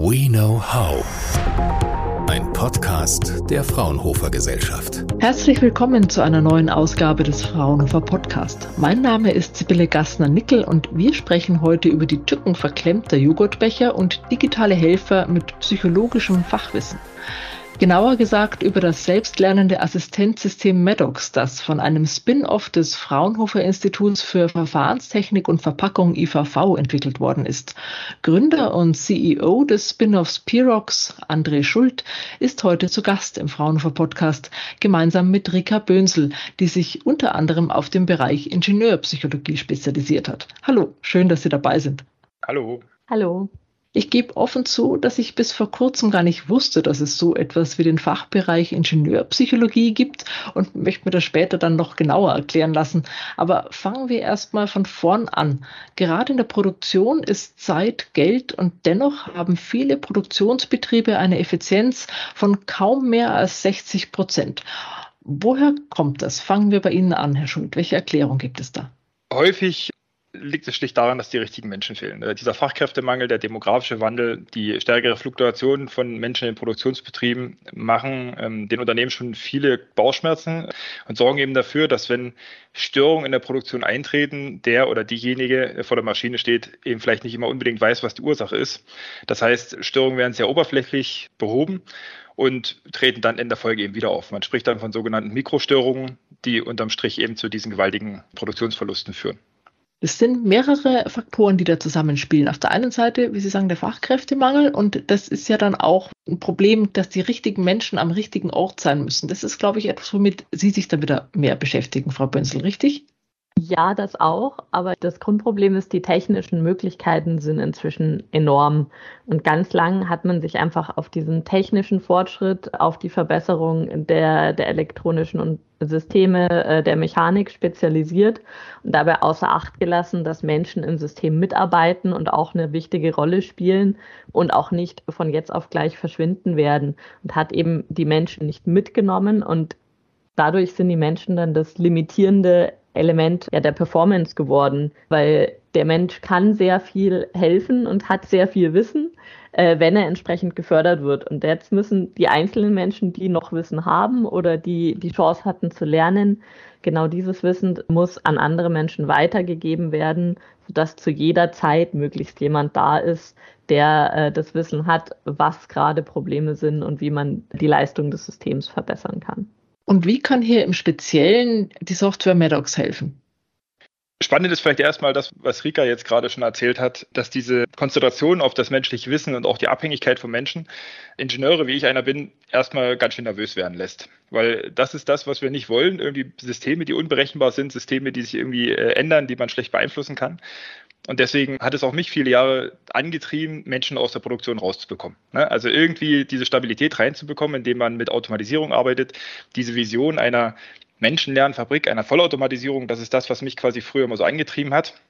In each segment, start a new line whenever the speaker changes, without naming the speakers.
We Know How. Ein Podcast der Fraunhofer Gesellschaft.
Herzlich willkommen zu einer neuen Ausgabe des Fraunhofer Podcast. Mein Name ist Sibylle Gassner-Nickel und wir sprechen heute über die Tücken verklemmter Joghurtbecher und digitale Helfer mit psychologischem Fachwissen. Genauer gesagt über das selbstlernende Assistenzsystem Maddox, das von einem Spin-off des Fraunhofer Instituts für Verfahrenstechnik und Verpackung IVV entwickelt worden ist. Gründer und CEO des Spin-offs Pirox, André Schult, ist heute zu Gast im Fraunhofer Podcast, gemeinsam mit Rika Bönsel, die sich unter anderem auf den Bereich Ingenieurpsychologie spezialisiert hat. Hallo, schön, dass Sie dabei sind.
Hallo.
Hallo. Ich gebe offen zu, dass ich bis vor kurzem gar nicht wusste, dass es so etwas wie den Fachbereich Ingenieurpsychologie gibt und möchte mir das später dann noch genauer erklären lassen. Aber fangen wir erstmal von vorn an. Gerade in der Produktion ist Zeit Geld und dennoch haben viele Produktionsbetriebe eine Effizienz von kaum mehr als 60 Prozent. Woher kommt das? Fangen wir bei Ihnen an, Herr Schuld. Welche Erklärung gibt es da?
Häufig liegt es schlicht daran, dass die richtigen Menschen fehlen. Äh, dieser Fachkräftemangel, der demografische Wandel, die stärkere Fluktuation von Menschen in Produktionsbetrieben machen ähm, den Unternehmen schon viele Bauchschmerzen und sorgen eben dafür, dass wenn Störungen in der Produktion eintreten, der oder diejenige vor der Maschine steht, eben vielleicht nicht immer unbedingt weiß, was die Ursache ist. Das heißt, Störungen werden sehr oberflächlich behoben und treten dann in der Folge eben wieder auf. Man spricht dann von sogenannten Mikrostörungen, die unterm Strich eben zu diesen gewaltigen Produktionsverlusten führen.
Es sind mehrere Faktoren, die da zusammenspielen. Auf der einen Seite, wie Sie sagen, der Fachkräftemangel und das ist ja dann auch ein Problem, dass die richtigen Menschen am richtigen Ort sein müssen. Das ist, glaube ich, etwas, womit Sie sich dann wieder mehr beschäftigen, Frau Bönzel, richtig?
Ja, das auch. Aber das Grundproblem ist, die technischen Möglichkeiten sind inzwischen enorm. Und ganz lang hat man sich einfach auf diesen technischen Fortschritt, auf die Verbesserung der, der elektronischen Systeme äh, der Mechanik spezialisiert und dabei außer Acht gelassen, dass Menschen im System mitarbeiten und auch eine wichtige Rolle spielen und auch nicht von jetzt auf gleich verschwinden werden und hat eben die Menschen nicht mitgenommen und dadurch sind die Menschen dann das limitierende Element ja, der Performance geworden, weil der Mensch kann sehr viel helfen und hat sehr viel Wissen, äh, wenn er entsprechend gefördert wird. Und jetzt müssen die einzelnen Menschen, die noch Wissen haben oder die die Chance hatten zu lernen, genau dieses Wissen muss an andere Menschen weitergegeben werden, sodass zu jeder Zeit möglichst jemand da ist, der äh, das Wissen hat, was gerade Probleme sind und wie man die Leistung des Systems verbessern kann.
Und wie kann hier im Speziellen die Software Maddox helfen?
Spannend ist vielleicht erstmal das, was Rika jetzt gerade schon erzählt hat, dass diese Konzentration auf das menschliche Wissen und auch die Abhängigkeit von Menschen Ingenieure, wie ich einer bin, erstmal ganz schön nervös werden lässt. Weil das ist das, was wir nicht wollen. Irgendwie Systeme, die unberechenbar sind, Systeme, die sich irgendwie äh, ändern, die man schlecht beeinflussen kann. Und deswegen hat es auch mich viele Jahre angetrieben, Menschen aus der Produktion rauszubekommen. Ne? Also irgendwie diese Stabilität reinzubekommen, indem man mit Automatisierung arbeitet, diese Vision einer menschenleeren Fabrik, einer Vollautomatisierung, das ist das, was mich quasi früher immer so angetrieben hat.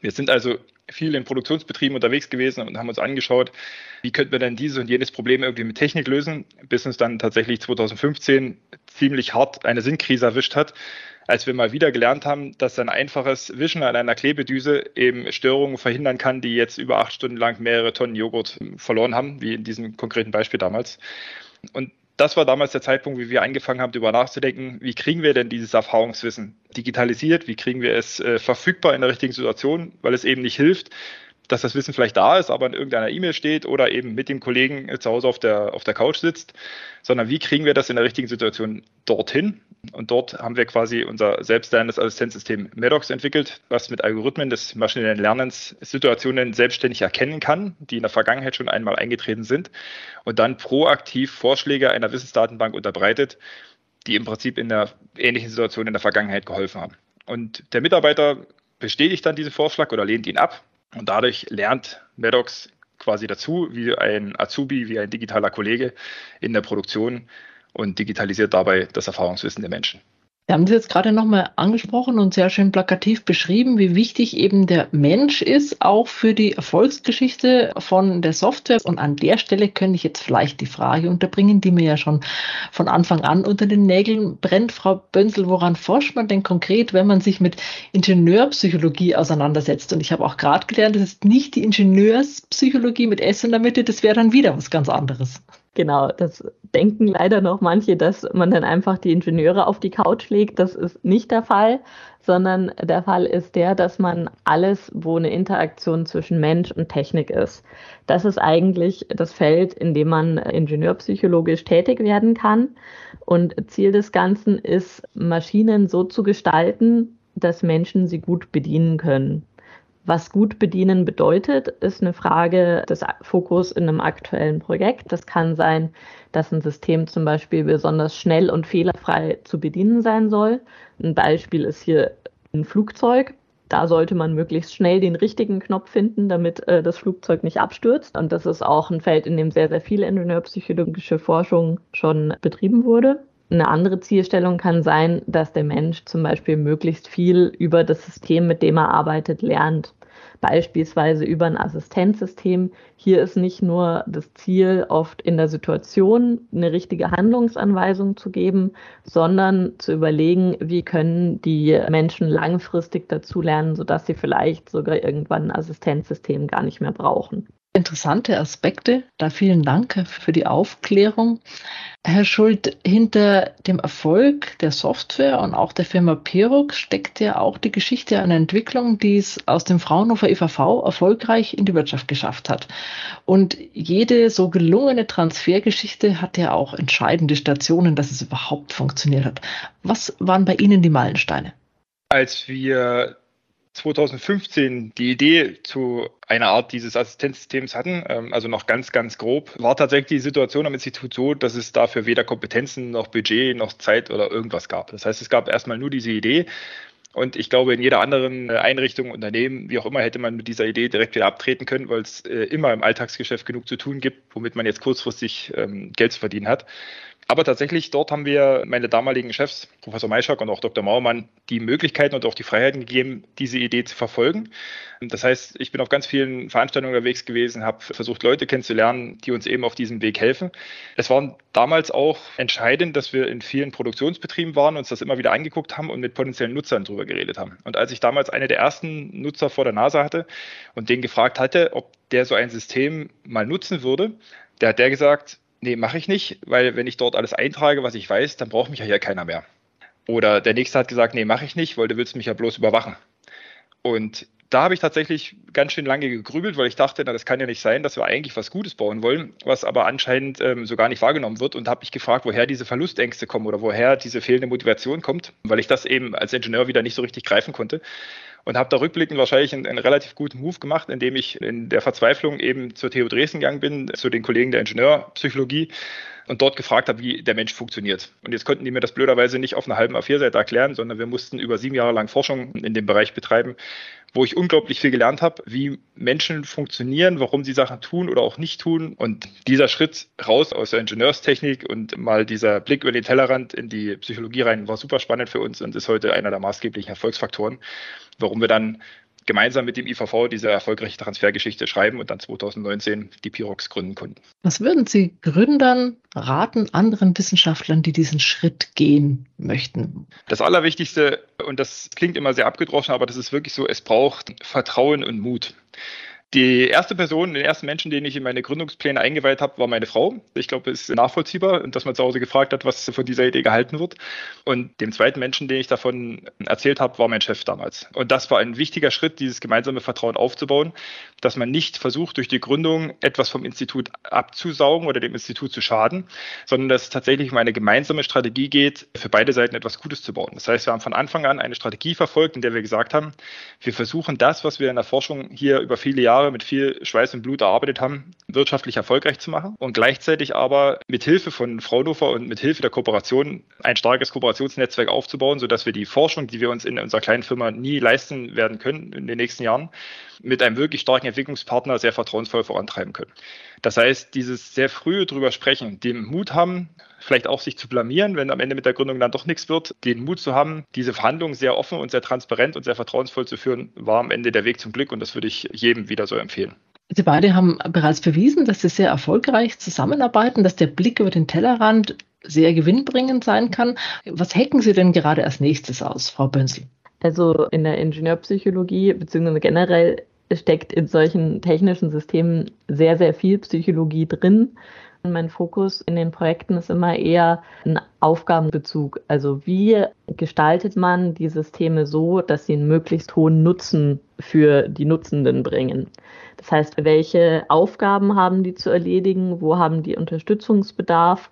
Wir sind also viel in Produktionsbetrieben unterwegs gewesen und haben uns angeschaut, wie könnten wir denn dieses und jenes Problem irgendwie mit Technik lösen, bis uns dann tatsächlich 2015 ziemlich hart eine Sinnkrise erwischt hat, als wir mal wieder gelernt haben, dass ein einfaches Wischen an einer Klebedüse eben Störungen verhindern kann, die jetzt über acht Stunden lang mehrere Tonnen Joghurt verloren haben, wie in diesem konkreten Beispiel damals. Und das war damals der Zeitpunkt, wie wir angefangen haben, darüber nachzudenken, wie kriegen wir denn dieses Erfahrungswissen digitalisiert, wie kriegen wir es äh, verfügbar in der richtigen Situation, weil es eben nicht hilft, dass das Wissen vielleicht da ist, aber in irgendeiner E-Mail steht oder eben mit dem Kollegen zu Hause auf der, auf der Couch sitzt, sondern wie kriegen wir das in der richtigen Situation dorthin? Und dort haben wir quasi unser selbstlernendes Assistenzsystem Medox entwickelt, was mit Algorithmen des maschinellen Lernens Situationen selbstständig erkennen kann, die in der Vergangenheit schon einmal eingetreten sind und dann proaktiv Vorschläge einer Wissensdatenbank unterbreitet, die im Prinzip in der ähnlichen Situation in der Vergangenheit geholfen haben. Und der Mitarbeiter bestätigt dann diesen Vorschlag oder lehnt ihn ab und dadurch lernt Maddox quasi dazu, wie ein Azubi, wie ein digitaler Kollege in der Produktion und digitalisiert dabei das Erfahrungswissen der Menschen.
Sie haben das jetzt gerade nochmal angesprochen und sehr schön plakativ beschrieben, wie wichtig eben der Mensch ist, auch für die Erfolgsgeschichte von der Software. Und an der Stelle könnte ich jetzt vielleicht die Frage unterbringen, die mir ja schon von Anfang an unter den Nägeln brennt. Frau Bönsel, woran forscht man denn konkret, wenn man sich mit Ingenieurpsychologie auseinandersetzt? Und ich habe auch gerade gelernt, das ist nicht die Ingenieurspsychologie mit S in der Mitte, das wäre dann wieder was ganz anderes.
Genau, das denken leider noch manche, dass man dann einfach die Ingenieure auf die Couch legt. Das ist nicht der Fall, sondern der Fall ist der, dass man alles, wo eine Interaktion zwischen Mensch und Technik ist, das ist eigentlich das Feld, in dem man ingenieurpsychologisch tätig werden kann. Und Ziel des Ganzen ist, Maschinen so zu gestalten, dass Menschen sie gut bedienen können. Was gut bedienen bedeutet, ist eine Frage des Fokus in einem aktuellen Projekt. Das kann sein, dass ein System zum Beispiel besonders schnell und fehlerfrei zu bedienen sein soll. Ein Beispiel ist hier ein Flugzeug. Da sollte man möglichst schnell den richtigen Knopf finden, damit äh, das Flugzeug nicht abstürzt. Und das ist auch ein Feld, in dem sehr, sehr viel ingenieurpsychologische Forschung schon betrieben wurde. Eine andere Zielstellung kann sein, dass der Mensch zum Beispiel möglichst viel über das System, mit dem er arbeitet, lernt beispielsweise über ein Assistenzsystem. Hier ist nicht nur das Ziel, oft in der Situation eine richtige Handlungsanweisung zu geben, sondern zu überlegen, wie können die Menschen langfristig dazulernen, sodass sie vielleicht sogar irgendwann ein Assistenzsystem gar nicht mehr brauchen
interessante Aspekte. Da vielen Dank für die Aufklärung. Herr Schuld, hinter dem Erfolg der Software und auch der Firma Perux steckt ja auch die Geschichte einer Entwicklung, die es aus dem Fraunhofer EVV erfolgreich in die Wirtschaft geschafft hat. Und jede so gelungene Transfergeschichte hat ja auch entscheidende Stationen, dass es überhaupt funktioniert hat. Was waren bei Ihnen die Meilensteine?
Als wir 2015 die Idee zu einer Art dieses Assistenzsystems hatten, ähm, also noch ganz, ganz grob, war tatsächlich die Situation am Institut so, dass es dafür weder Kompetenzen noch Budget noch Zeit oder irgendwas gab. Das heißt, es gab erstmal nur diese Idee. Und ich glaube, in jeder anderen äh, Einrichtung, Unternehmen, wie auch immer, hätte man mit dieser Idee direkt wieder abtreten können, weil es äh, immer im Alltagsgeschäft genug zu tun gibt, womit man jetzt kurzfristig ähm, Geld zu verdienen hat. Aber tatsächlich, dort haben wir meine damaligen Chefs, Professor Maischak und auch Dr. Mauermann, die Möglichkeiten und auch die Freiheiten gegeben, diese Idee zu verfolgen. Das heißt, ich bin auf ganz vielen Veranstaltungen unterwegs gewesen, habe versucht, Leute kennenzulernen, die uns eben auf diesem Weg helfen. Es war damals auch entscheidend, dass wir in vielen Produktionsbetrieben waren, uns das immer wieder angeguckt haben und mit potenziellen Nutzern drüber geredet haben. Und als ich damals eine der ersten Nutzer vor der Nase hatte und den gefragt hatte, ob der so ein System mal nutzen würde, der hat der gesagt, nee, mache ich nicht, weil wenn ich dort alles eintrage, was ich weiß, dann braucht mich ja hier keiner mehr. Oder der nächste hat gesagt, nee, mache ich nicht, weil du willst mich ja bloß überwachen. Und da habe ich tatsächlich ganz schön lange gegrübelt, weil ich dachte, na, das kann ja nicht sein, dass wir eigentlich was Gutes bauen wollen, was aber anscheinend ähm, so gar nicht wahrgenommen wird und habe mich gefragt, woher diese Verlustängste kommen oder woher diese fehlende Motivation kommt, weil ich das eben als Ingenieur wieder nicht so richtig greifen konnte und habe da rückblickend wahrscheinlich einen, einen, relativ guten Move gemacht, indem ich in der Verzweiflung eben zur TU Dresden gegangen bin, zu den Kollegen der Ingenieurpsychologie und dort gefragt habe, wie der Mensch funktioniert. Und jetzt konnten die mir das blöderweise nicht auf einer halben A4-Seite erklären, sondern wir mussten über sieben Jahre lang Forschung in dem Bereich betreiben, wo ich unglaublich viel gelernt habe, wie Menschen funktionieren, warum sie Sachen tun oder auch nicht tun. Und dieser Schritt raus aus der Ingenieurstechnik und mal dieser Blick über den Tellerrand in die Psychologie rein war super spannend für uns und ist heute einer der maßgeblichen Erfolgsfaktoren warum wir dann gemeinsam mit dem IVV diese erfolgreiche Transfergeschichte schreiben und dann 2019 die Pirox gründen konnten.
Was würden Sie Gründern raten, anderen Wissenschaftlern, die diesen Schritt gehen möchten?
Das Allerwichtigste, und das klingt immer sehr abgedroschen, aber das ist wirklich so, es braucht Vertrauen und Mut. Die erste Person, den ersten Menschen, den ich in meine Gründungspläne eingeweiht habe, war meine Frau. Ich glaube, es ist nachvollziehbar, dass man zu Hause gefragt hat, was von dieser Idee gehalten wird. Und dem zweiten Menschen, den ich davon erzählt habe, war mein Chef damals. Und das war ein wichtiger Schritt, dieses gemeinsame Vertrauen aufzubauen, dass man nicht versucht, durch die Gründung etwas vom Institut abzusaugen oder dem Institut zu schaden, sondern dass es tatsächlich um eine gemeinsame Strategie geht, für beide Seiten etwas Gutes zu bauen. Das heißt, wir haben von Anfang an eine Strategie verfolgt, in der wir gesagt haben, wir versuchen das, was wir in der Forschung hier über viele Jahre Jahre mit viel Schweiß und Blut erarbeitet haben, wirtschaftlich erfolgreich zu machen und gleichzeitig aber mit Hilfe von Fraunhofer und mit Hilfe der Kooperation ein starkes Kooperationsnetzwerk aufzubauen, sodass wir die Forschung, die wir uns in unserer kleinen Firma nie leisten werden können in den nächsten Jahren, mit einem wirklich starken Entwicklungspartner sehr vertrauensvoll vorantreiben können. Das heißt, dieses sehr frühe drüber sprechen, den Mut haben, vielleicht auch sich zu blamieren, wenn am Ende mit der Gründung dann doch nichts wird, den Mut zu haben, diese Verhandlungen sehr offen und sehr transparent und sehr vertrauensvoll zu führen, war am Ende der Weg zum Glück und das würde ich jedem wieder so empfehlen.
Sie beide haben bereits bewiesen, dass Sie sehr erfolgreich zusammenarbeiten, dass der Blick über den Tellerrand sehr gewinnbringend sein kann. Was hacken Sie denn gerade als nächstes aus, Frau Bönsel?
Also in der Ingenieurpsychologie beziehungsweise generell steckt in solchen technischen Systemen sehr, sehr viel Psychologie drin. Mein Fokus in den Projekten ist immer eher ein Aufgabenbezug. Also wie gestaltet man die Systeme so, dass sie einen möglichst hohen Nutzen für die Nutzenden bringen? Das heißt, welche Aufgaben haben die zu erledigen? Wo haben die Unterstützungsbedarf?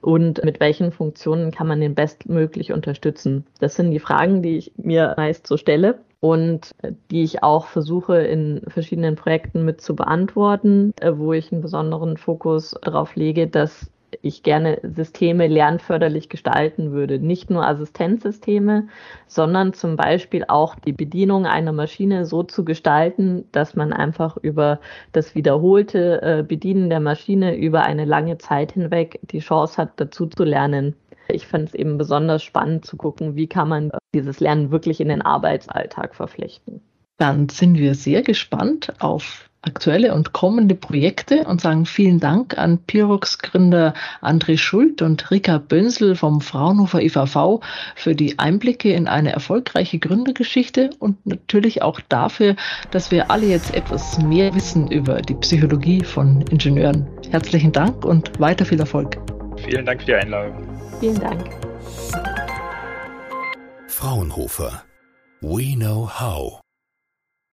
und mit welchen Funktionen kann man den bestmöglich unterstützen? Das sind die Fragen, die ich mir meist so stelle und die ich auch versuche in verschiedenen Projekten mit zu beantworten, äh, wo ich einen besonderen Fokus darauf lege, dass ich gerne Systeme lernförderlich gestalten würde. Nicht nur Assistenzsysteme, sondern zum Beispiel auch die Bedienung einer Maschine so zu gestalten, dass man einfach über das wiederholte äh, Bedienen der Maschine über eine lange Zeit hinweg die Chance hat, dazu zu lernen. Ich fand es eben besonders spannend zu gucken, wie kann man dieses Lernen wirklich in den Arbeitsalltag verflechten.
Dann sind wir sehr gespannt auf aktuelle und kommende Projekte und sagen vielen Dank an Pirox-Gründer André Schult und Rika Bönsel vom Fraunhofer IVV für die Einblicke in eine erfolgreiche Gründergeschichte und natürlich auch dafür, dass wir alle jetzt etwas mehr wissen über die Psychologie von Ingenieuren. Herzlichen Dank und weiter viel Erfolg.
Vielen Dank für die Einladung.
Vielen Dank.
Fraunhofer. We know how.